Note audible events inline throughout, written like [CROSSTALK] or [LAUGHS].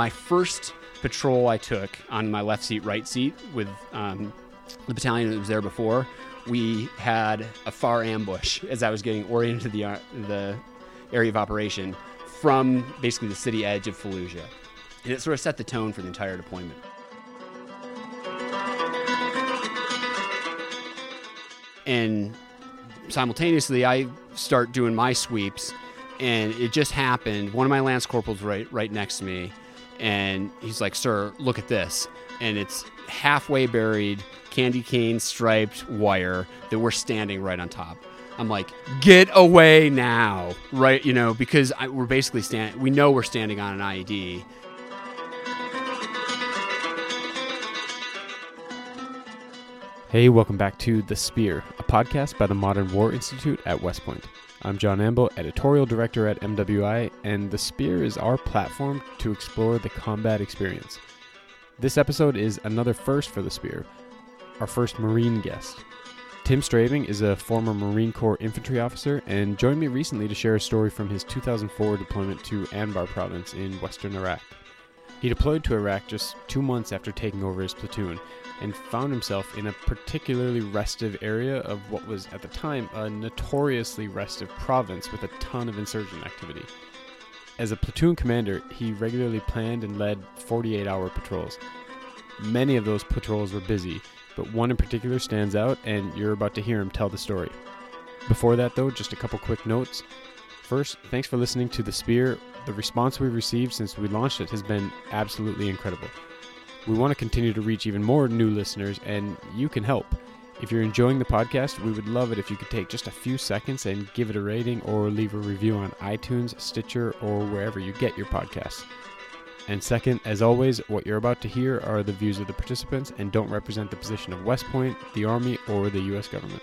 my first patrol I took on my left seat, right seat with um, the battalion that was there before, we had a far ambush as I was getting oriented to the, uh, the area of operation from basically the city edge of Fallujah. And it sort of set the tone for the entire deployment. And simultaneously, I start doing my sweeps, and it just happened. One of my lance corporals right right next to me, and he's like, "Sir, look at this," and it's halfway buried candy cane striped wire that we're standing right on top. I'm like, get away now, right? You know, because I, we're basically stand. We know we're standing on an IED. Hey, welcome back to The Spear, a podcast by the Modern War Institute at West Point. I'm John Amble, editorial director at MWI, and The Spear is our platform to explore the combat experience. This episode is another first for The Spear, our first Marine guest. Tim Strabbing is a former Marine Corps infantry officer and joined me recently to share a story from his 2004 deployment to Anbar province in western Iraq. He deployed to Iraq just two months after taking over his platoon and found himself in a particularly restive area of what was at the time a notoriously restive province with a ton of insurgent activity. As a platoon commander, he regularly planned and led 48 hour patrols. Many of those patrols were busy, but one in particular stands out, and you're about to hear him tell the story. Before that, though, just a couple quick notes. First, thanks for listening to The Spear. The response we've received since we launched it has been absolutely incredible. We want to continue to reach even more new listeners, and you can help. If you're enjoying the podcast, we would love it if you could take just a few seconds and give it a rating or leave a review on iTunes, Stitcher, or wherever you get your podcasts. And second, as always, what you're about to hear are the views of the participants and don't represent the position of West Point, the Army, or the U.S. government.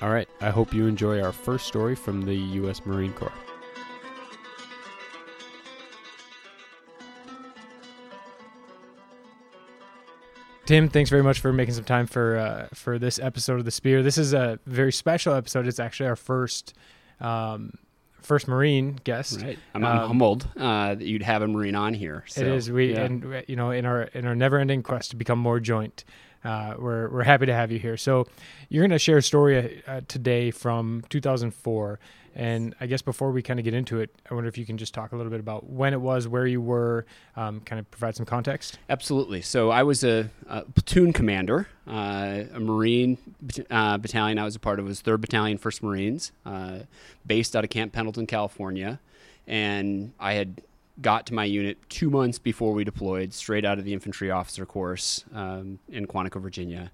All right, I hope you enjoy our first story from the U.S. Marine Corps. Tim, thanks very much for making some time for uh, for this episode of the Spear. This is a very special episode. It's actually our first um, first Marine guest. Right. I'm, I'm Um, humbled uh, that you'd have a Marine on here. So, it is we yeah. and you know in our in our never ending quest to become more joint. Uh, we're we're happy to have you here. So you're going to share a story uh, today from 2004, and I guess before we kind of get into it, I wonder if you can just talk a little bit about when it was, where you were, um, kind of provide some context. Absolutely. So I was a, a platoon commander, uh, a Marine uh, battalion I was a part of was 3rd Battalion, 1st Marines, uh, based out of Camp Pendleton, California. And I had got to my unit two months before we deployed, straight out of the infantry officer course um, in Quantico, Virginia.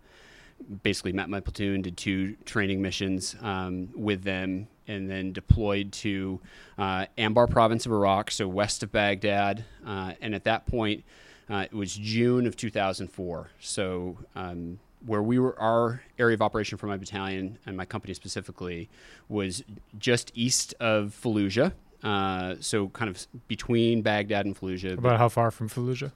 Basically, met my platoon, did two training missions um, with them, and then deployed to uh, Anbar province of Iraq, so west of Baghdad. Uh, and at that point, uh, it was June of 2004. So um, where we were, our area of operation for my battalion and my company specifically was just east of Fallujah. Uh, so kind of between Baghdad and Fallujah. About how far from Fallujah?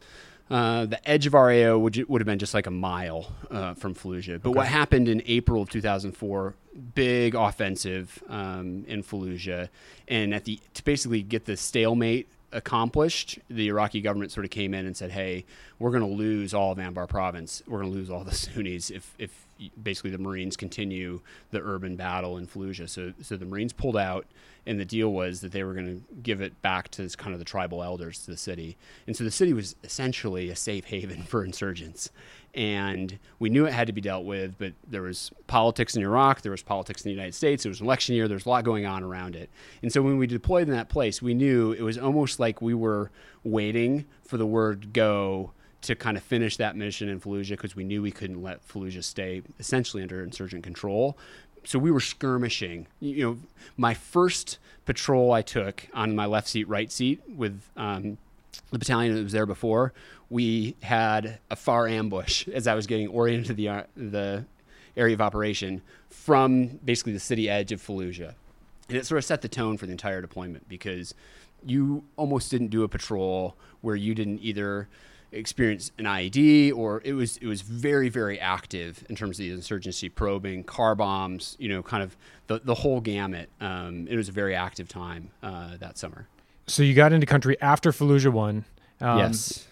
Uh, the edge of our AO would, would have been just like a mile uh, from Fallujah. But what happened in April of 2004, big offensive um, in Fallujah. And at the to basically get the stalemate accomplished, the Iraqi government sort of came in and said, hey, we're going to lose all of Anbar province. We're going to lose all the [LAUGHS] Sunnis if, if basically the Marines continue the urban battle in Fallujah. So, so the Marines pulled out, and the deal was that they were going to give it back to this, kind of the tribal elders to the city. And so the city was essentially a safe haven [LAUGHS] for insurgents. And we knew it had to be dealt with, but there was politics in Iraq, there was politics in the United States, it was election year, there's a lot going on around it. And so when we deployed in that place, we knew it was almost like we were waiting for the word go to kind of finish that mission in Fallujah because we knew we couldn't let Fallujah stay essentially under insurgent control. So we were skirmishing. You know, my first patrol I took on my left seat, right seat with um, the battalion that was there before, we had a far ambush as I was getting oriented to the uh, the area of operation from basically the city edge of Fallujah, and it sort of set the tone for the entire deployment because you almost didn't do a patrol where you didn't either experience an IED or it was it was very very active in terms of the insurgency probing car bombs you know kind of the, the whole gamut um, it was a very active time uh, that summer So you got into country after Fallujah one. Um, yes.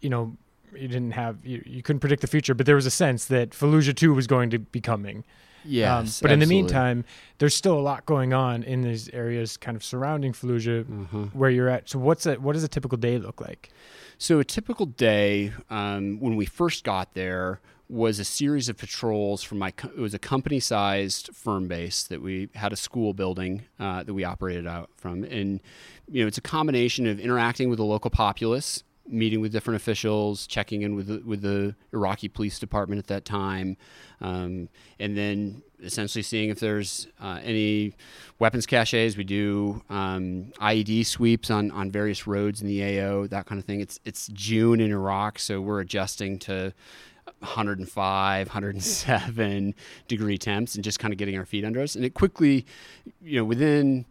You know, you didn't have you, you couldn't predict the future, but there was a sense that Fallujah 2 was going to be coming. Yes. Um, but in the meantime, there's still a lot going on in these areas kind of surrounding Fallujah Mhm. where you're at. So what's a what does a typical day look like? So a typical day um, when we first got there was a series of patrols from my. Co- it was a company-sized firm base that we had a school building uh, that we operated out from, and you know it's a combination of interacting with the local populace, meeting with different officials, checking in with the, with the Iraqi police department at that time, um, and then essentially seeing if there's uh, any weapons caches. We do um, IED sweeps on, on various roads in the AO, that kind of thing. It's it's June in Iraq, so we're adjusting to 105, 107 degree temps and just kind of getting our feet under us. And it quickly, you know, within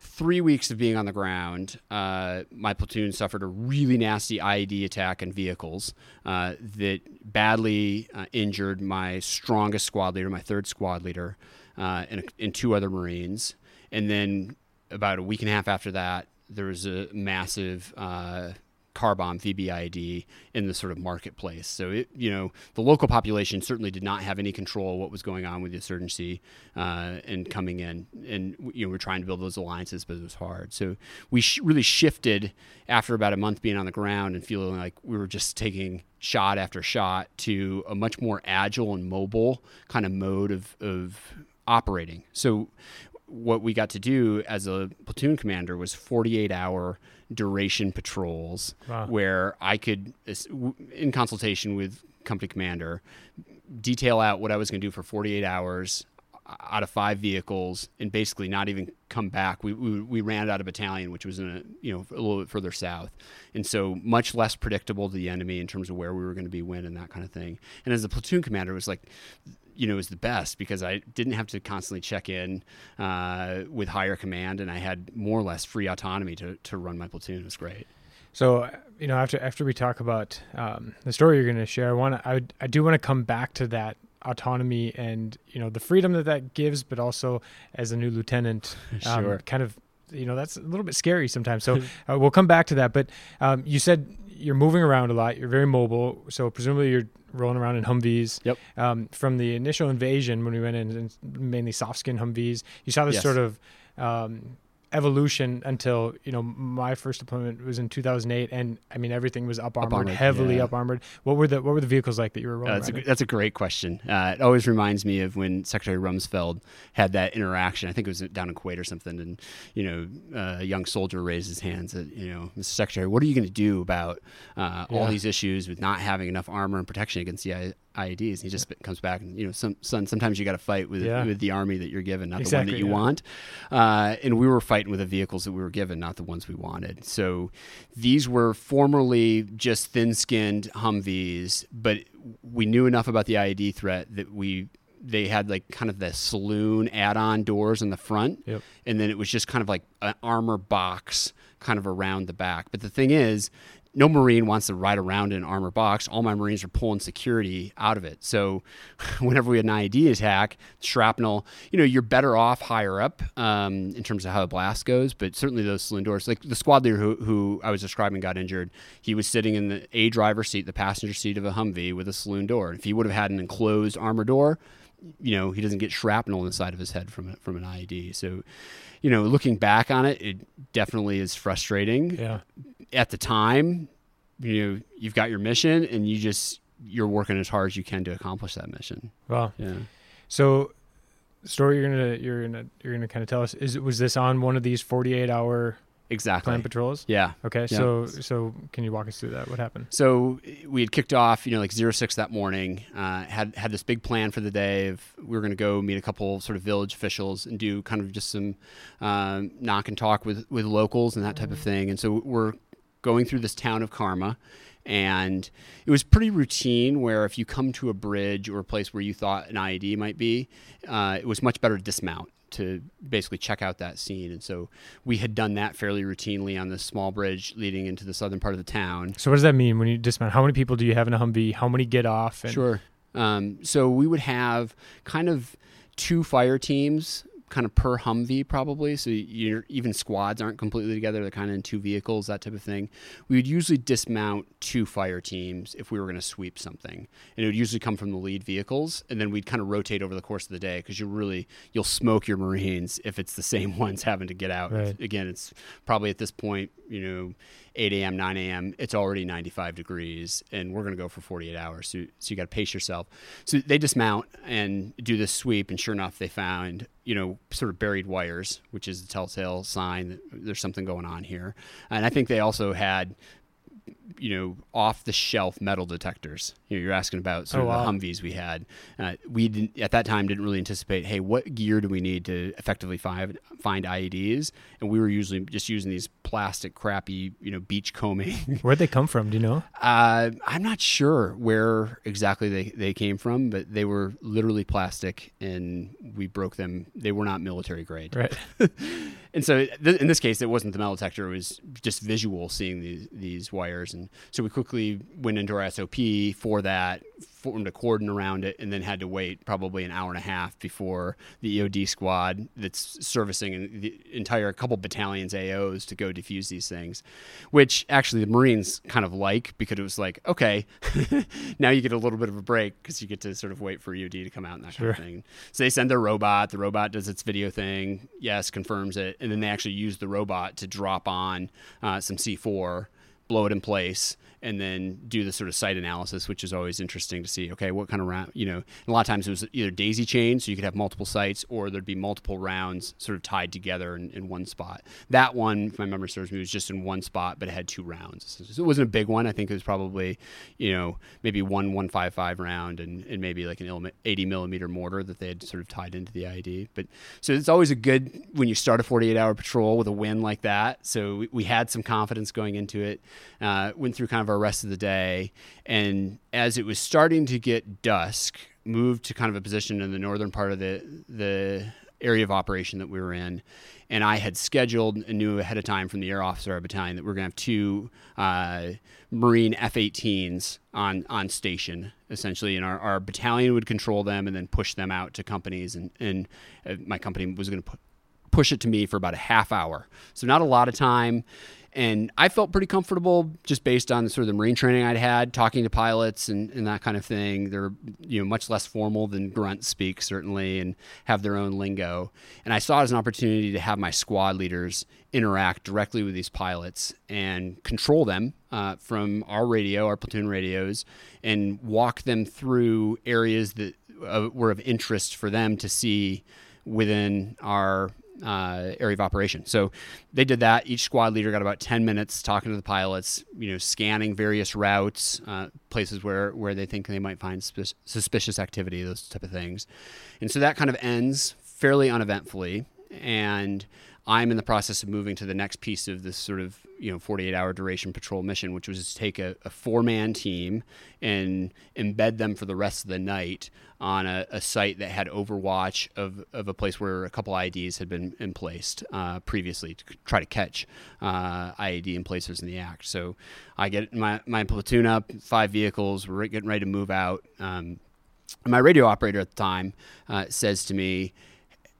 three weeks of being on the ground, uh, my platoon suffered a really nasty IED attack in vehicles uh, that badly uh, injured my strongest squad leader, my third squad leader, uh, and, and two other Marines. And then about a week and a half after that, there was a massive car bomb VBID in the sort of marketplace. So it, you know, the local population certainly did not have any control what was going on with the insurgency uh, and coming in. And you know, we're trying to build those alliances, but it was hard. So we sh- really shifted after about a month being on the ground and feeling like we were just taking shot after shot to a much more agile and mobile kind of mode of, of operating. So what we got to do as a platoon commander was 48 hour duration patrols Wow. where I could, in consultation with company commander, detail out what I was going to do for 48 hours out of five vehicles and basically not even come back. We, we, we ran out of battalion, which was in a, you know, a little bit further south. And so much less predictable to the enemy in terms of where we were going to be when and that kind of thing. And as a platoon commander, it was like, you know, it was the best because I didn't have to constantly check in uh, with higher command and I had more or less free autonomy to, to run my platoon. It was great. So you know, after after we talk about um, the story you're going to share, I want I I do want to come back to that autonomy and you know the freedom that that gives, but also as a new lieutenant, [LAUGHS] um, Sure. kind of you know that's a little bit scary sometimes. So [LAUGHS] uh, we'll come back to that. But um, you said you're moving around a lot. You're very mobile. So presumably you're rolling around in Humvees. Yep. Um, from the initial invasion when we went in, mainly soft skin Humvees, you saw this Yes. sort of um, evolution until you know my first deployment was in 2008 and i mean everything was up armored, heavily yeah. up armored what were the what were the vehicles like that you were rolling Uh, that's, a, that's a great question. Uh, it always reminds me of when Secretary Rumsfeld had that interaction. I think it was down in Kuwait or something, and you know, uh, a young soldier raised his hands and "You know, Mr. Secretary, what are you going to do about uh, all these issues with not having enough armor and protection against the I- IEDs?" He just comes back and you know, some son, sometimes you got to fight with Yeah. with the army that you're given, not the one that you yeah. want. Uh, and we were fighting with the vehicles that we were given, not the ones we wanted. So these were formerly just thin-skinned Humvees, but we knew enough about the IED threat that we they had like kind of the saloon add-on doors in the front, Yep. and then it was just kind of like an armor box kind of around the back. But the thing is, no Marine wants to ride around in an armor box. All my Marines are pulling security out of it. So [LAUGHS] whenever we had an IED attack, shrapnel, you know, you're better off higher up um, in terms of how the blast goes. But certainly those saloon doors, like the squad leader who, who I was describing got injured, he was sitting in the A driver seat, the passenger seat of a Humvee with a saloon door. If he would have had an enclosed armor door, you know, he doesn't get shrapnel in the side of his head from from an IED. So, you know, looking back on it, it definitely is frustrating yeah at the time, you know, you've got your mission and you just you're working as hard as you can to accomplish that mission. well Yeah. so story you're gonna you're gonna you're gonna kind of tell us is was this on one of these 48 hour Exactly. planned patrols Yeah. okay Yeah. so so can you walk us through that what happened So we had kicked off, you know, like zero six that morning. Uh, had had this big plan for the day. Of we were going to go meet a couple sort of village officials and do kind of just some um, knock and talk with with locals and that type of thing. And so we're going through this town of Karma, and it was pretty routine. Where if you come to a bridge or a place where you thought an IED might be, uh, it was much better to dismount to basically check out that scene. And so we had done that fairly routinely on this small bridge leading into the southern part of the town. so what does that mean when you dismount how many people do you have in a humvee how many get off and Sure. Um, so we would have kind of two fire teams kind of per Humvee probably. So you're, even squads aren't completely together. They're kind of in two vehicles, that type of thing. We would usually dismount two fire teams if we were going to sweep something, and it would usually come from the lead vehicles, and then we'd kind of rotate over the course of the day because you really you'll smoke your Marines if it's the [LAUGHS] same ones having to get out. Right. Again, it's probably at this point, you know, 8 a.m., 9 a.m., it's already 95 degrees, and we're going to go for 48 hours. So, so you got to pace yourself. So they dismount and do this sweep, and sure enough, they found, you know, sort of buried wires, which is a telltale sign that there's something going on here. And I think they also had you know off the shelf metal detectors. You know, you're asking about sort Oh, of wow. the Humvees we had. Uh, we didn't at that time didn't really anticipate. Hey, what gear do we need to effectively find find IEDs? And we were usually just using these plastic, crappy, you know, beach combing. [LAUGHS] Where'd they come from? Do you know? uh, I'm not sure where exactly they, they came from, but they were literally plastic, and we broke them. They were not military grade. Right. [LAUGHS] And so th- in this case, it wasn't the metal detector; it was just visual seeing these these wires. And so we quickly went into our SOP for that, formed a cordon around it, and then had to wait probably an hour and a half before the EOD squad that's servicing the entire couple battalions AOs to go defuse these things, which actually the Marines kind of like because it was like, okay, [LAUGHS] now you get a little bit of a break because you get to sort of wait for EOD to come out and that kind of thing. So they send their robot. The robot does its video thing. Yes, confirms it, and then they actually use the robot to drop on uh, some C4, blow it in place, and then do the sort of site analysis, which is always interesting to see. Okay, what kind of round? You know, a lot of times it was either daisy chain, so you could have multiple sites, or there'd be multiple rounds sort of tied together in, in one spot. That one, if my memory serves me, was just in one spot, but it had two rounds. So it wasn't a big one. I think it was probably, you know, maybe one 155 round and, and maybe like an 80 millimeter mortar that they had sort of tied into the ID. But so it's always a good when you start a 48 hour patrol with a win like that. So we, we had some confidence going into it. Uh, went through kind of our rest of the day, and as it was starting to get dusk, moved to kind of a position in the northern part of the the area of operation that we were in. And I had scheduled and knew ahead of time from the air officer of our battalion that we are going to have two uh, Marine F-18s on on station essentially, and our, our battalion would control them and then push them out to companies. And and uh, my company was going to push it to me for about a half hour, so not a lot of time. And I felt pretty comfortable just based on sort of the Marine training I'd had, talking to pilots and, and that kind of thing. They're you know much less formal than grunt speak certainly, and have their own lingo. And I saw it as an opportunity to have my squad leaders interact directly with these pilots and control them uh, from our radio, our platoon radios, and walk them through areas that uh, were of interest for them to see within our uh, area of operation. So they did that. Each squad leader got about 10 minutes talking to the pilots, you know, scanning various routes, uh, places where, where they think they might find sus- suspicious activity, those type of things. And so that kind of ends fairly uneventfully. And I'm in the process of moving to the next piece of this sort of you know 48 hour duration patrol mission, which was to take a, a four man team and embed them for the rest of the night on a, a site that had overwatch of, of a place where a couple IEDs had been in placed uh, previously to try to catch uh, IED in places in the act. So I get my, my platoon up, five vehicles, we're getting ready to move out. Um, my radio operator at the time uh, says to me,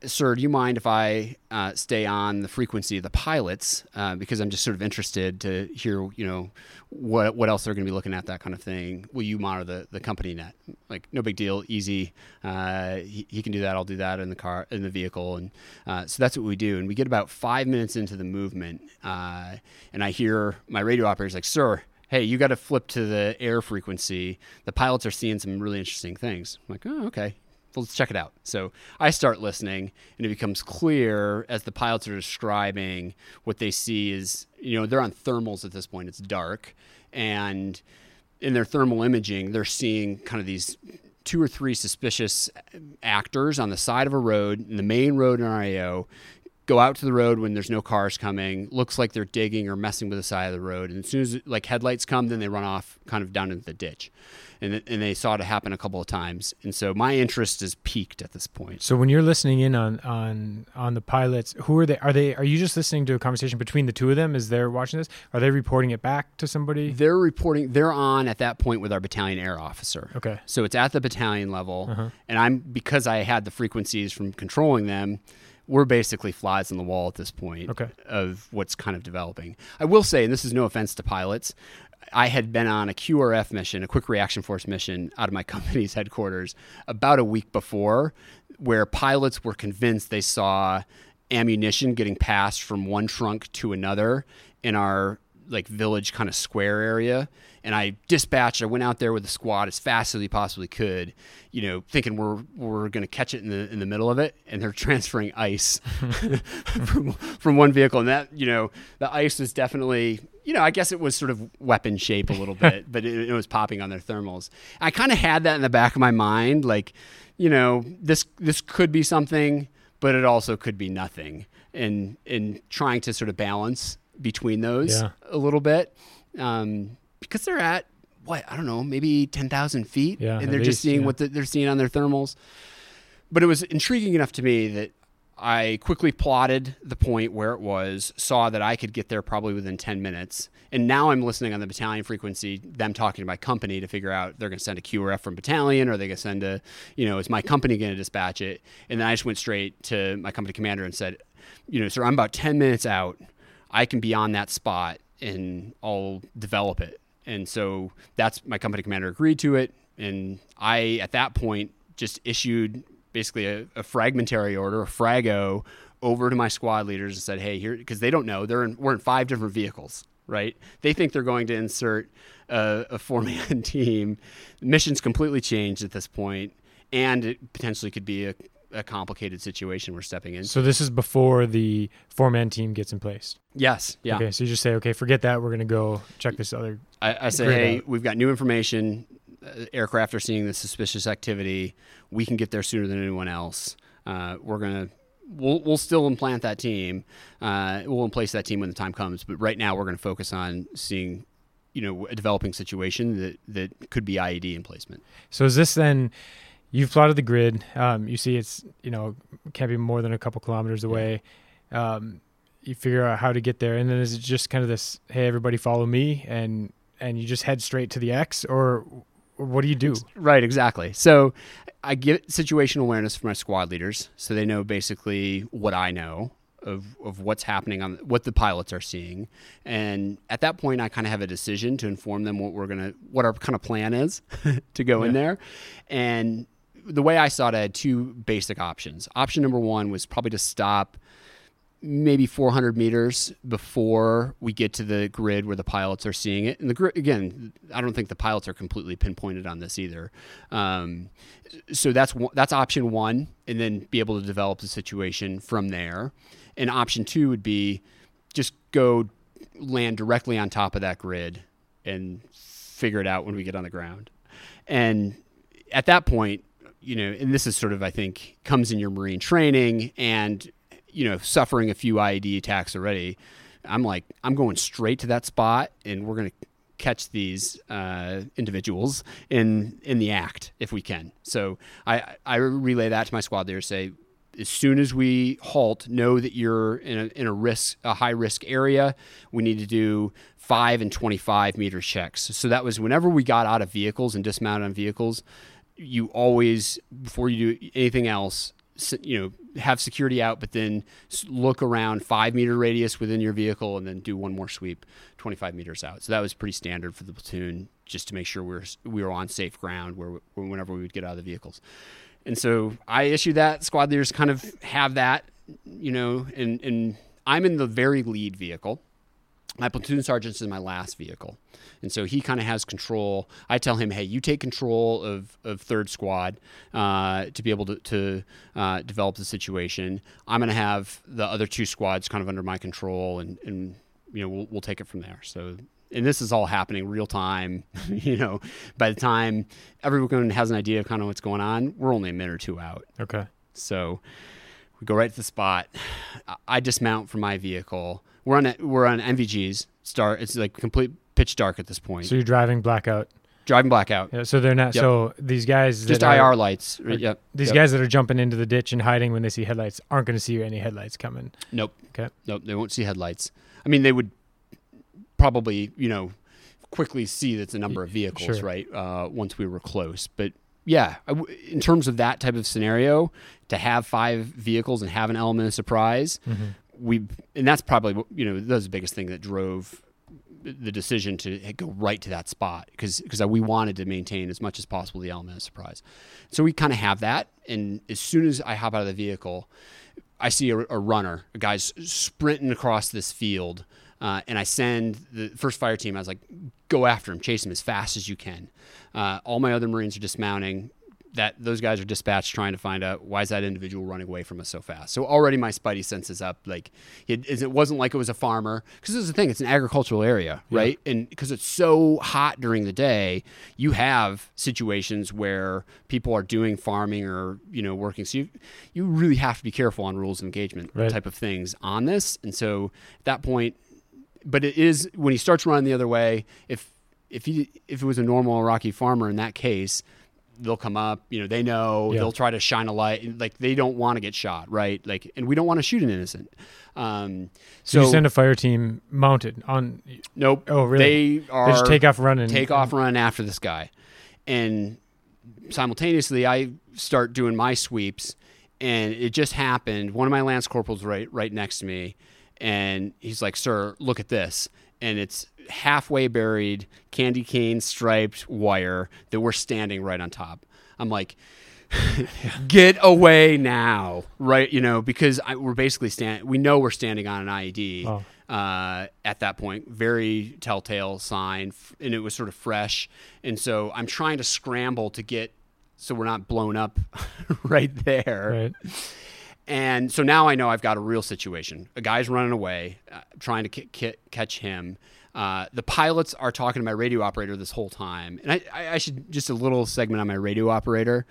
Sir, do you mind if I uh, stay on the frequency of the pilots uh, because I'm just sort of interested to hear, you know, what what else they're going to be looking at, that kind of thing. Will you monitor the, the company net? Like, no big deal, easy. Uh, he, he can do that. I'll do that in the car, in the vehicle, and uh, so that's what we do. And we get about five minutes into the movement, uh, and I hear my radio operator's like, "Sir, hey, you got to flip to the air frequency. The pilots are seeing some really interesting things. I'm like, oh, okay. Let's check it out. So I start listening, and it becomes clear as the pilots are describing what they see is, you know, they're on thermals at this point. It's dark. And in their thermal imaging, they're seeing kind of these two or three suspicious actors on the side of a road, in the main road in our AO, go out to the road when there's no cars coming. Looks like they're digging or messing with the side of the road. And as soon as like headlights come, then they run off kind of down into the ditch. And, and they saw it happen a couple of times. And so my interest is piqued at this point. So when you're listening in on on on the pilots, who are they? Are they? Are you just listening to a conversation between the two of them as they're watching this? Are they reporting it back to somebody? They're reporting, they're on at that point with our battalion air officer. Okay. So it's at the battalion level. Uh-huh. And I'm, because I had the frequencies from controlling them, we're basically flies on the wall at this point Okay. of what's kind of developing. I will say, and this is no offense to pilots, I had been on a QRF mission, a quick reaction force mission out of my [LAUGHS] company's headquarters about a week before, where pilots were convinced they saw ammunition getting passed from one trunk to another in our like village kind of square area and I dispatched I went out there with the squad as fast as we possibly could you know thinking we're we're going to catch it in the in the middle of it and they're [LAUGHS] transferring ice [LAUGHS] from, from one vehicle and that you know the ice was definitely you know I guess it was sort of weapon shape a little bit but it, it was popping on their thermals. I kind of had that in the back of my mind like you know this this could be something but it also could be nothing and in trying to sort of balance between those Yeah. a little bit um, because they're at what I don't know maybe ten thousand feet Yeah, and they're least, just seeing yeah. what the, they're seeing on their thermals but it was intriguing enough to me that I quickly plotted the point where it was, saw that I could get there probably within 10 minutes. And now I'm listening on the battalion frequency, them talking to my company to figure out they're going to send a QRF from battalion or they going to send a, you know, is my company going to dispatch it? And then I just went straight to my company commander and said, you know, sir, I'm about 10 minutes out. I can be on that spot and I'll develop it. And so that's my company commander agreed to it. And I, at that point, just issued basically a, a fragmentary order, a frago, over to my squad leaders and said, "Hey, here," because they don't know they're in, we're in five different vehicles, right? They think they're going to insert a, a four-man [LAUGHS] team. The mission's completely changed at this point, and it potentially could be a, a complicated situation we're stepping in. So this is before the four man team gets in place. yes, yeah. Okay. So you just say, okay, forget that. We're gonna go check this other. I, I say, hey, out. we've got new information. Uh, aircraft are seeing the suspicious activity. We can get there sooner than anyone else. Uh, we're gonna. We'll, we'll still implant that team. Uh, we'll in place that team when the time comes. But right now, we're going to focus on seeing, you know, a developing situation that that could be IED emplacement. So is this then? You've plotted the grid. Um, you see, it's you know can't be more than a couple kilometers away. Um, you figure out how to get there, and then is it just kind of this? Hey, everybody, follow me, and and you just head straight to the X, or, what do you do? Right, exactly. So I get situational awareness from my squad leaders, so they know basically what I know of, of what's happening on what the pilots are seeing, and at that point, I kind of have a decision to inform them what we're gonna, what our kind of plan is [LAUGHS] to go in there, and the way I saw it, I had two basic options. Option number one was probably to stop maybe 400 meters before we get to the grid where the pilots are seeing it. And the grid, again, I don't think the pilots are completely pinpointed on this either. Um, so that's that's option one, and then be able to develop the situation from there. And option two would be just go land directly on top of that grid and figure it out when we get on the ground. And at that point, you know, and this is sort of I think comes in your marine training and you know suffering a few IED attacks already. I'm like I'm going straight to that spot and we're going to catch these uh, individuals in in the act if we can. So I I relay that to my squad leader. Say as soon as we halt, know that you're in a, in a risk, a high risk area. We need to do five and 25 meter checks. So that was whenever we got out of vehicles and dismounted on vehicles, you always, before you do anything else, you know, have security out, but then look around five meter radius within your vehicle and then do one more sweep 25 meters out. So that was pretty standard for the platoon just to make sure we're we were on safe ground where, whenever we would get out of the vehicles. And so I issue that. Squad leaders kind of have that, you know, and, and I'm in the very lead vehicle. My platoon sergeant's in my last vehicle. And so he kind of has control. I tell him, hey, you take control of, of third squad uh, to be able to, to uh, develop the situation. I'm going to have the other two squads kind of under my control and, and you know, we'll, we'll take it from there. So, and this is all happening real time. [LAUGHS] you know, by the time everyone has an idea of kind of what's going on, we're only a minute or two out. Okay. So we go right to the spot. I- I dismount from my vehicle. We're on a, we're on NVGs. Start. It's like complete pitch dark at this point. So you're driving blackout. Driving blackout. Yeah. So they're not. Yep. So these guys Just that are- IR lights. are- Yep. These Yep. guys that are jumping into the ditch and hiding when they see headlights aren't going to see any headlights coming. Nope. Okay. Nope. They won't see headlights. I mean, they would probably, you know, quickly see that's a number of vehicles, Sure. right? Uh, once we were close, but yeah, in terms of that type of scenario, to have five vehicles and have an element of surprise, we and that's probably you know that was the biggest thing that drove the decision to go right to that spot because because we wanted to maintain as much as possible the element of surprise. So we kind of have that, and as soon as I hop out of the vehicle, I see a, a runner, a guy's sprinting across this field, uh, and I send the first fire team. I was like, "Go after him, chase him as fast as you can." Uh, all my other Marines are dismounting. That those guys are dispatched trying to find out why is that individual running away from us so fast. So already my spidey sense is up. Like it, it wasn't like it was a farmer because this is the thing. It's an agricultural area, right? And because it's so hot during the day, you have situations where people are doing farming or you know working. So you you really have to be careful on rules of engagement Right. type of things on this. And so at that point, but it is when he starts running the other way. If if he if it was a normal Iraqi farmer in that case, they'll come up. You know, they know Yeah. they'll try to shine a light. Like they don't want to get shot, right? Like, and we don't want to shoot an innocent. Um, So, so you send a fire team mounted on. nope. Oh, really? They are They just take off running. take off run after this guy and simultaneously i start doing my sweeps and it just happened one of my lance corporals right right next to me and he's like sir look at this and it's halfway buried candy cane striped wire that we're standing right on top i'm like [LAUGHS] get away now right you know because I, we're basically stand we know we're standing on an ied Oh. uh, at that point. Very telltale sign, and it was sort of fresh. And so I'm trying to scramble to get so we're not blown up [LAUGHS] right there. Right. And so now I know I've got a real situation. A guy's running away, uh, trying to ki- ki- catch him. Uh, the pilots are talking to my radio operator this whole time. And I, I, I should just a little segment on my radio operator.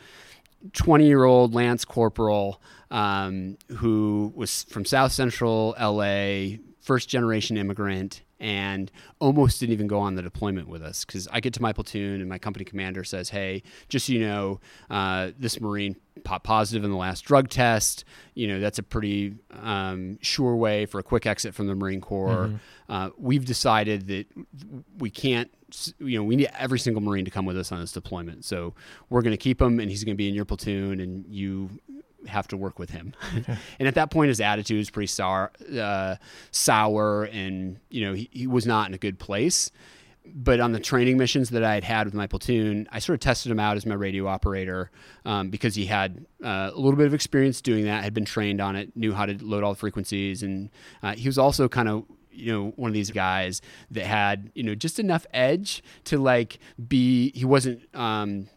20 year old Lance Corporal um, who was from South Central LA, first generation immigrant, and almost didn't even go on the deployment with us because I get to my platoon and my company commander says, Hey, just so you know, uh, this Marine popped positive in the last drug test. You know, that's a pretty um, sure way for a quick exit from the Marine Corps. Uh, we've decided that we can't you know, we need every single Marine to come with us on this deployment. So we're going to keep him, and he's going to be in your platoon, and you have to work with him. [LAUGHS] and at that point, his attitude was pretty sour, uh, sour, and you know, he, he was not in a good place. But on the training missions that I had had with my platoon, I sort of tested him out as my radio operator um, because he had uh, a little bit of experience doing that, had been trained on it, knew how to load all the frequencies, and uh, he was also kind of you know one of these guys that had you know just enough edge to like be he wasn't um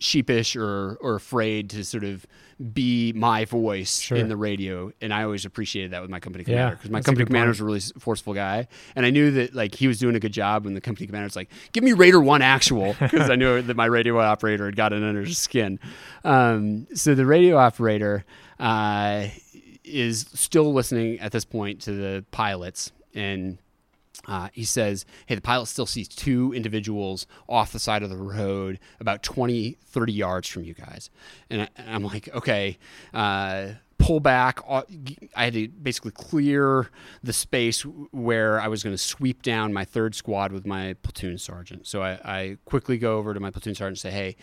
sheepish or or afraid to sort of be my voice Sure. in the radio. And i always appreciated that with my company commander because my company commander was a really forceful guy. And i knew that like he was doing a good job when the company commander was like give me raider one actual [LAUGHS] because i knew that my radio operator had gotten under his skin. Um, so the radio operator uh, is still listening at this point to the pilots and uh, he says, Hey, the pilot still sees two individuals off the side of the road about 20, 30 yards from you guys. And, I, I'm like, Okay, uh, pull back. Uh, I had to basically clear the space where I was going to sweep down my third squad with my platoon sergeant. So I, I quickly go over to my platoon sergeant and say, Hey,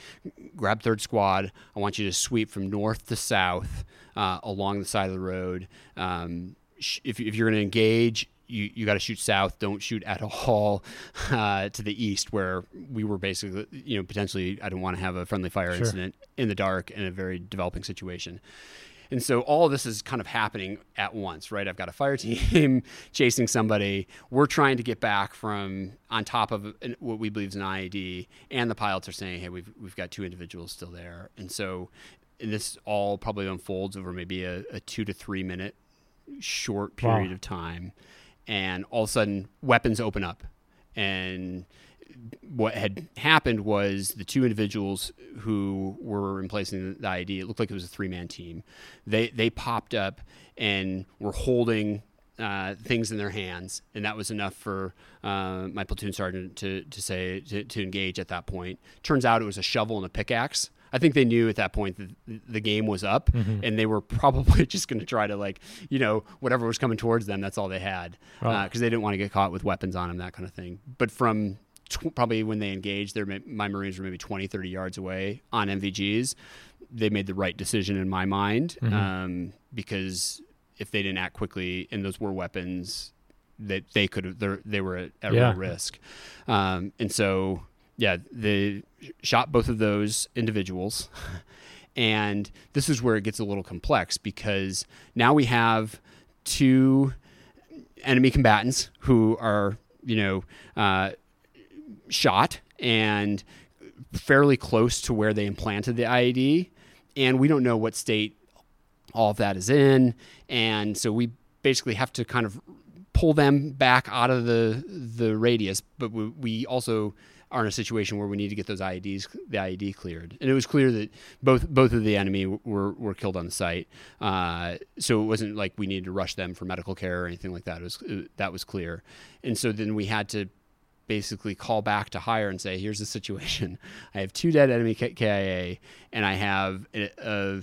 grab third squad. I want you to sweep from north to south uh, along the side of the road. Um, if, if you're going to engage, you, you got to shoot south. Don't shoot at all [LAUGHS] uh, to the east, where we were basically, you know, potentially. I don't want to have a friendly fire Sure. incident in the dark in a very developing situation. And so all of this is kind of happening at once, right? I've got a fire [LAUGHS] team chasing somebody. We're trying to get back from on top of an, what we believe is an IED, and the pilots are saying, "Hey, we've we've got two individuals still there." And so, and this all probably unfolds over maybe a, a two to three minute short Wow. period of time, and all of a sudden, weapons open up, and what had happened was the two individuals who were replacing the ID. It looked like it was a three man team. They they popped up and were holding uh, things in their hands, and that was enough for uh, my platoon sergeant to to say to, to engage at that point. Turns out it was a shovel and a pickaxe. I think they knew at that point that the game was up, and they were [LAUGHS] probably just going to try to like, you know, whatever was coming towards them. That's all they had because Wow. they didn't want to get caught with weapons on them, that kind of thing. But from tw- probably when they engaged, their my Marines were maybe 20, 30 yards away on NVGs. They made the right decision in my mind Mhm. um, because if they didn't act quickly and those were weapons that they could have, they're- were at, at Yeah. real risk. Um, and so, yeah, they shot both of those individuals. [LAUGHS] And this is where it gets a little complex because now we have two enemy combatants who are, you know, uh, shot and fairly close to where they implanted the IED. And we don't know what state all of that is in. And so we basically have to kind of pull them back out of the the radius, but we, we also are in a situation where we need to get those IEDs the IED cleared. And it was clear that both both of the enemy were were killed on the site. Uh, so it wasn't like we needed to rush them for medical care or anything like that. It was it, that was clear. And so then we had to basically call back to higher and say, here's the situation. [LAUGHS] I have two dead enemy KIA, and I have a, a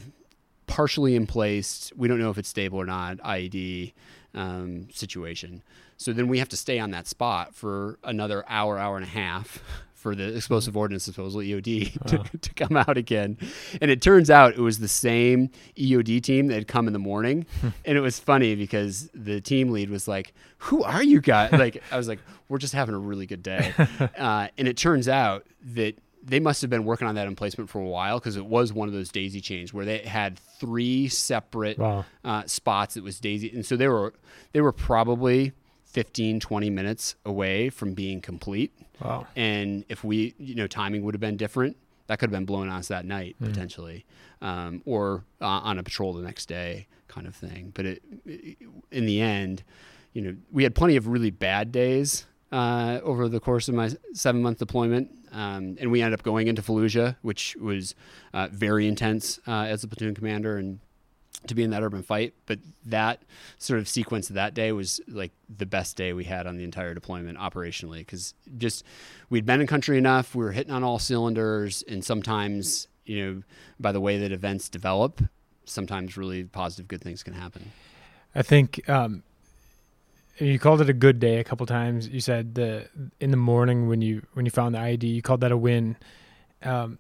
partially in place, we don't know if it's stable or not, IED um, situation. So then we have to stay on that spot for another hour, hour and a half [LAUGHS] for the explosive ordnance disposal EOD [LAUGHS] to, Wow. to come out again. And it turns out it was the same EOD team that had come in the morning. and it was funny because the team lead was like, Who are you guys? [LAUGHS] Like, I was like, We're just having a really good day. uh, and it turns out that they must have been working on that emplacement for a while because it was one of those daisy chains where they had three separate Wow. uh, spots that was daisy and so they were they were probably 15 20 minutes away from being complete. Wow. and if we you know timing would have been different that could have been blown on us that night potentially um, or uh, on a patrol the next day kind of thing. But it, in the end you know we had plenty of really bad days uh, over the course of my seven month deployment um, and we ended up going into Fallujah which was uh, very intense uh, as a platoon commander and to be in that urban fight. But that sort of sequence of that day was like the best day we had on the entire deployment operationally because just we'd been in country enough, we were hitting on all cylinders, and sometimes you know by the way that events develop, sometimes really positive good things can happen. I think um, you called it a good day a couple times. You said the in the morning when you when you found the ID, you called that a win. Um,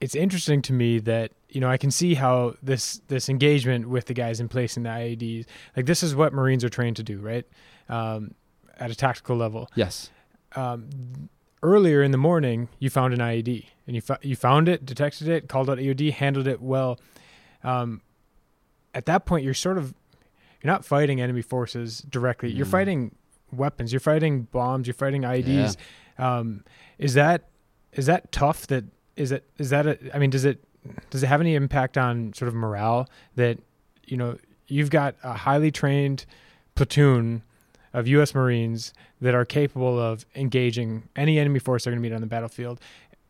it's interesting to me that you know I can see how this this engagement with the guys in place in the IEDs, like this is what Marines are trained to do, right? Um, at a tactical level. Yes. Um, earlier in the morning, you found an IED and you fo- you found it, detected it, called out EOD, handled it well. Um, at that point, you're sort of you're not fighting enemy forces directly. You're Mm. fighting weapons. You're fighting bombs. You're fighting IEDs. Um, is that is that tough? That is it is that a, I mean, does it does it have any impact on sort of morale that you know you've got a highly trained platoon of U.S. Marines that are capable of engaging any enemy force they're going to meet on the battlefield,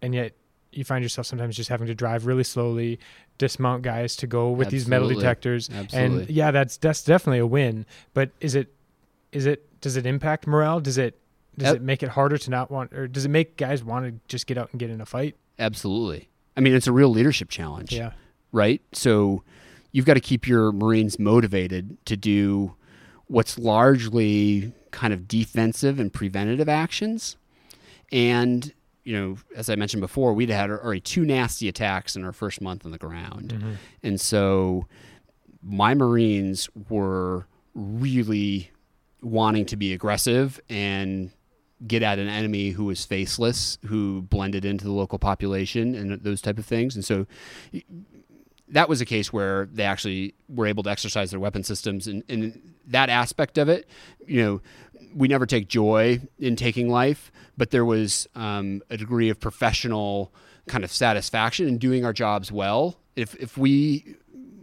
and yet you find yourself sometimes just having to drive really slowly, dismount guys to go with these metal detectors, Absolutely. and yeah, that's that's definitely a win. But is it is it does it impact morale? Does it does it make it harder to not want, or does it make guys want to just get out and get in a fight? Absolutely. I mean, it's a real leadership challenge. Yeah, right? So you've got to keep your Marines motivated to do what's largely kind of defensive and preventative actions. And, you know, as I mentioned before, we'd had already two nasty attacks in our first month on the ground. Mm-hmm. And so my Marines were really wanting to be aggressive and get at an enemy who was faceless, who blended into the local population and those type of things. And so that was a case where they actually were able to exercise their weapon systems and, and that aspect of it, you know, we never take joy in taking life, but there was um, a degree of professional kind of satisfaction in doing our jobs well. If, if we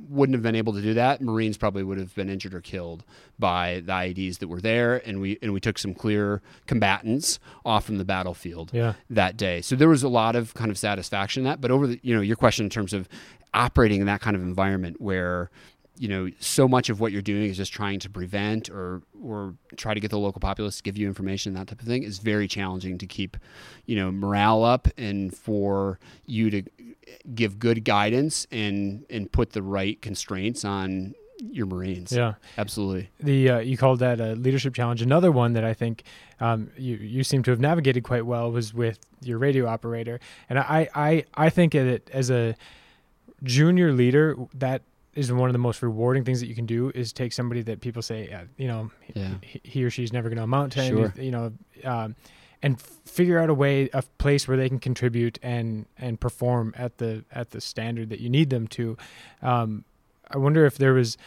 wouldn't have been able to do that, Marines probably would have been injured or killed by the IEDs that were there, and we and we took some clear combatants off from the battlefield yeah, that day. So there was a lot of kind of satisfaction in that. But over the, you know, your question in terms of operating in that kind of environment where, you know, so much of what you're doing is just trying to prevent or or try to get the local populace to give you information, that type of thing, is very challenging to keep, you know, morale up and for you to give good guidance and and put the right constraints on your Marines. Yeah, absolutely. The uh, you called that a leadership challenge. Another one that I think um, you you seem to have navigated quite well was with your radio operator, and I I I think it as a junior leader that is one of the most rewarding things that you can do is take somebody that people say uh, you know yeah. he, he, or she's never going to amount to sure. you know um, and figure out a way a place where they can contribute and and perform at the at the standard that you need them to. Um, i wonder if there was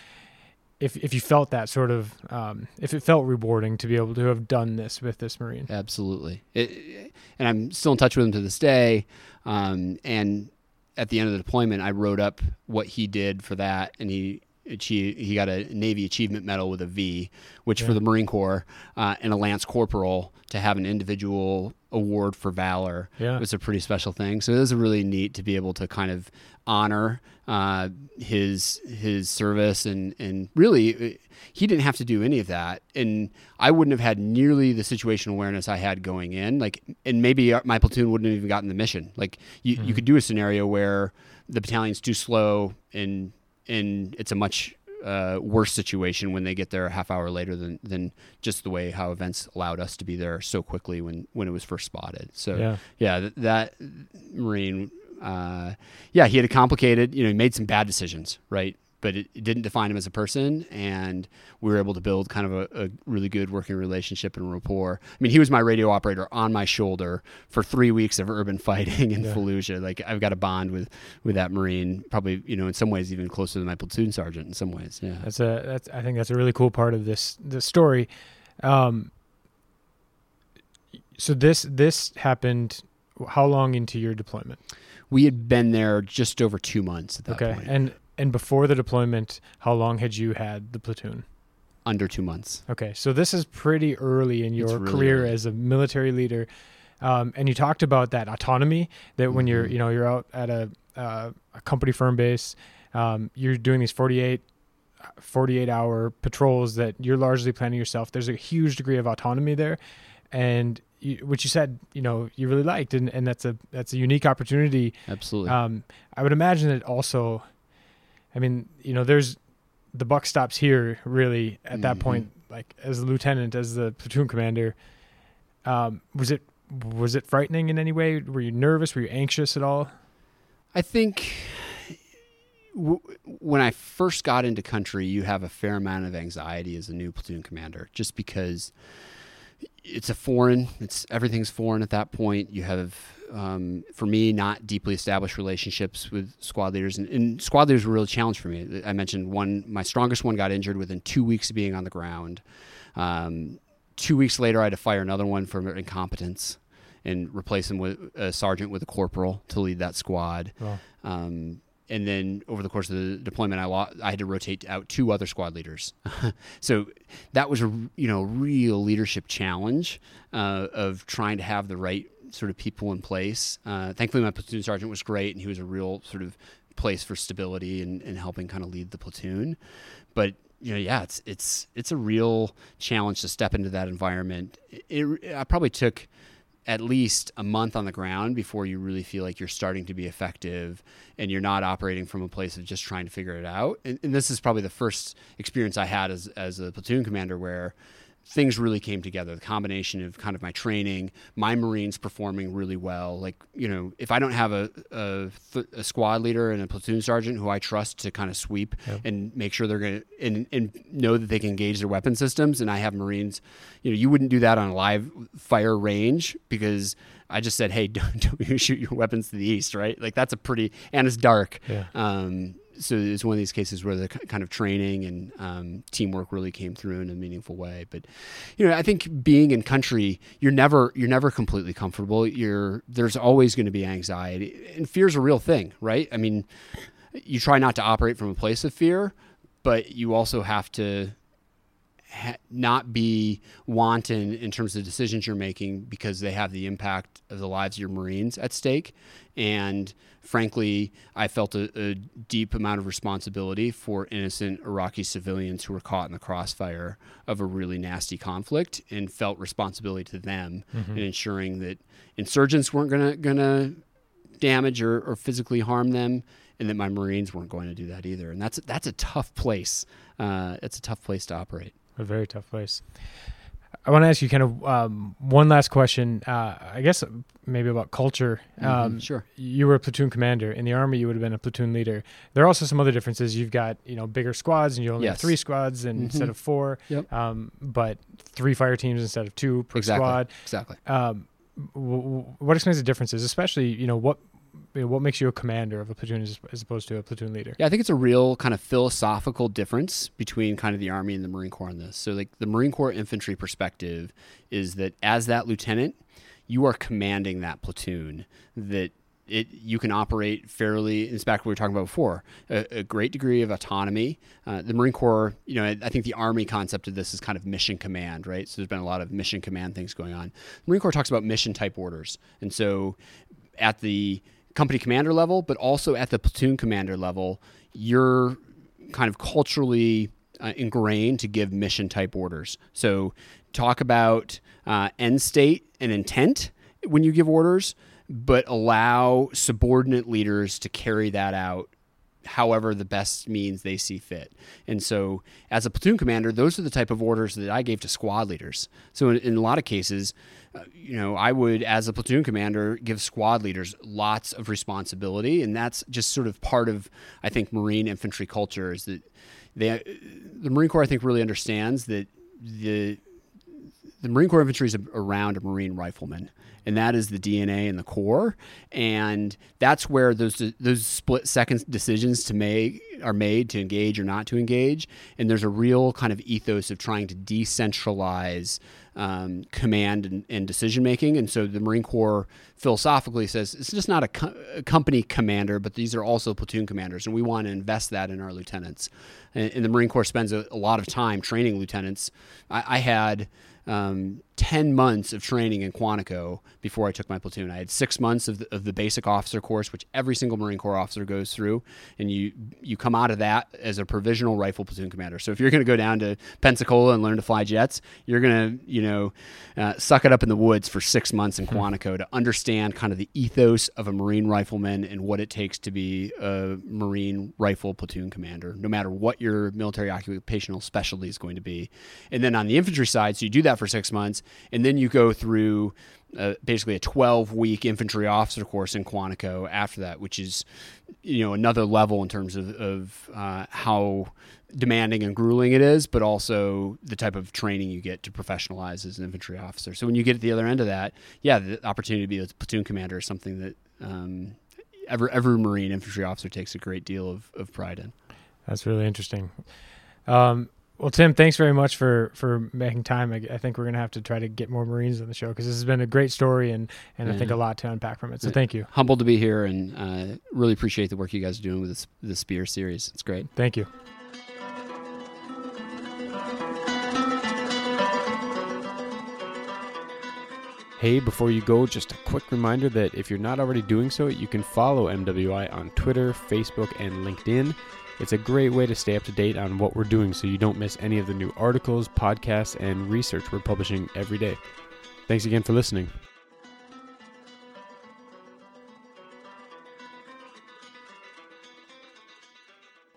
if if you felt that sort of um, if it felt rewarding to be able to have done this with this marine. Absolutely. It, and i'm still in touch with him to this day. Um, and at the end of the deployment i wrote up what he did for that and he achieved, he got a Navy Achievement Medal with a V, which yeah. for the Marine Corps uh, and a Lance Corporal to have an individual award for valor yeah. was a pretty special thing. So it was really neat to be able to kind of honor uh, his his service and and really uh, he didn't have to do any of that and I wouldn't have had nearly the situational awareness I had going in like and maybe my platoon wouldn't have even gotten the mission like you, mm-hmm. you could do a scenario where the battalion's too slow and and it's a much uh, worse situation when they get there a half hour later than than just the way how events allowed us to be there so quickly when when it was first spotted. So yeah, yeah that, that Marine, uh, yeah, he had a complicated. You know, he made some bad decisions, right? But it, it, didn't define him as a person. And we were able to build kind of a, a, really good working relationship and rapport. I mean, he was my radio operator on my shoulder for three weeks of urban [LAUGHS] fighting in yeah. Fallujah. Like I've got a bond with with that Marine, probably you know in some ways even closer than my platoon sergeant. In some ways, yeah. That's a that's I think that's a really cool part of this this story. Um, so this this happened how long into your deployment? We had been there just over two months at that okay. point. And and before the deployment, how long had you had the platoon? Under two months. Okay, so this is pretty early in your really career early. as a military leader, um, and you talked about that autonomy. That when mm-hmm. you're, you know, you're out at a, uh, a company firm base, um, you're doing these 48, 48 hour patrols that you're largely planning yourself. There's a huge degree of autonomy there, and you, which you said, you know, you really liked, and, and that's a that's a unique opportunity. Absolutely. Um, I would imagine that also I mean, you know, there's the buck stops here really at that mm-hmm. point. Like as a lieutenant, as the platoon commander, um, was it was it frightening in any way? Were you nervous? Were you anxious at all? I think w- when I first got into country, you have a fair amount of anxiety as a new platoon commander, just because it's a foreign. It's everything's foreign at that point. You have um, for me, not deeply established relationships with squad leaders, and, and, squad leaders were really a challenge for me. I mentioned one, my strongest one got injured within two weeks of being on the ground. Um, two weeks later, I had to fire another one for incompetence and replace him with a sergeant with a corporal to lead that squad. Oh. Um, and then over the course of the deployment, I, I had to rotate out two other squad leaders. [LAUGHS] so that was a you know real leadership challenge uh, of trying to have the right sort of people in place. Uh, thankfully, my platoon sergeant was great, and he was a real sort of place for stability and, and helping kind of lead the platoon. But you know, yeah, it's it's it's a real challenge to step into that environment. It, it, I probably took at least a month on the ground before you really feel like you're starting to be effective and you're not operating from a place of just trying to figure it out. And, and this is probably the first experience I had as as a platoon commander where things really came together. The combination of kind of my training, my Marines performing really well. Like, you know, if I don't have a, a, a squad leader and a platoon sergeant who I trust to kind of sweep yep. and make sure they're going to, and, and know that they can engage their weapon systems, and I have Marines, you know, you wouldn't do that on a live fire range because I just said, hey, [LAUGHS] don't, don't shoot your weapons to the east, right? Like, that's a pretty, and it's dark. Yeah. Um, so it's one of these cases where the kind of training and um, teamwork really came through in a meaningful way. But you know, I think being in country, you're never you're never completely comfortable. You're there's always going to be anxiety, and fear's a real thing, right? I mean, you try not to operate from a place of fear, but you also have to ha- not be wanton in terms of decisions you're making because they have the impact of the lives of your Marines at stake. And frankly, I felt a, a, deep amount of responsibility for innocent Iraqi civilians who were caught in the crossfire of a really nasty conflict, and felt responsibility to them mm-hmm. in ensuring that insurgents weren't gonna gonna damage or, or physically harm them, and that my Marines weren't going to do that either. And that's that's a tough place. Uh, it's a tough place to operate. A very tough place. I want to ask you kind of um, one last question. Uh, I guess maybe about culture. Mhm, Um, sure. You were a platoon commander in the army. You would have been a platoon leader. There are also some other differences. You've got you know bigger squads, and you only have three squads and instead of four. Yep. Um, but three fire teams instead of two per Exactly. squad. Exactly. Um, w- w- what explains the differences? Especially you know what you know, what makes you a commander of a platoon as, opposed to a platoon leader. Yeah, I think it's a real kind of philosophical difference between kind of the Army and the Marine Corps on this. So, like the Marine Corps infantry perspective is that as that lieutenant, you are commanding that platoon. That it you can operate fairly. It's back what we were talking about before. A, a great degree of autonomy. Uh, the Marine Corps, you know, I, I think the Army concept of this is kind of mission command, right? So there's been a lot of mission command things going on. The Marine Corps talks about mission type orders, and so at the company commander level, but also at the platoon commander level, you're kind of culturally uh, ingrained to give mission type orders. So, talk about uh, end state and intent when you give orders, but allow subordinate leaders to carry that out however the best means they see fit. And so, as a platoon commander, those are the type of orders that I gave to squad leaders. So, in, in a lot of cases, uh, you know, I would, as a platoon commander, give squad leaders lots of responsibility, and that's just sort of part of, I think, Marine infantry culture is that they, the Marine Corps, I think, really understands that the the Marine Corps infantry is around a Marine rifleman, and that is the DNA and the core, and that's where those those split second decisions to make are made to engage or not to engage, and there's a real kind of ethos of trying to decentralize um, command and, and decision making, and so the Marine Corps philosophically says it's just not a, co- a company commander, but these are also platoon commanders, and we want to invest that in our lieutenants, and, and the Marine Corps spends a, a lot of time training lieutenants. I, I had um, 10 months of training in Quantico before I took my platoon. I had six months of the, of the basic officer course, which every single Marine Corps officer goes through, and you you come out of that as a provisional rifle platoon commander. So if you're going to go down to Pensacola and learn to fly jets, you're going to you know uh, suck it up in the woods for six months in Quantico to understand kind of the ethos of a Marine rifleman and what it takes to be a Marine rifle platoon commander, no matter what your military occupational specialty is going to be. And then on the infantry side, so you do that for six months, and then you go through uh, basically a 12 week infantry officer course in Quantico after that, which is you know another level in terms of, of uh, how demanding and grueling it is, but also the type of training you get to professionalize as an infantry officer. So when you get at the other end of that, yeah, the opportunity to be a platoon commander is something that um, every every Marine infantry officer takes a great deal of, of pride in. That's really interesting. Um, well, Tim, thanks very much for for making time. I, I think we're gonna have to try to get more Marines on the show because this has been a great story and and I think a lot to unpack from it. So thank you, Humbled to be here and uh, really appreciate the work you guys are doing with this, the Spear series. It's great. thank you. Hey, before you go, just a quick reminder that if you're not already doing so, you can follow MWI on Twitter, Facebook, and LinkedIn. It's a great way to stay up to date on what we're doing so you don't miss any of the new articles, podcasts, and research we're publishing every day. Thanks again for listening.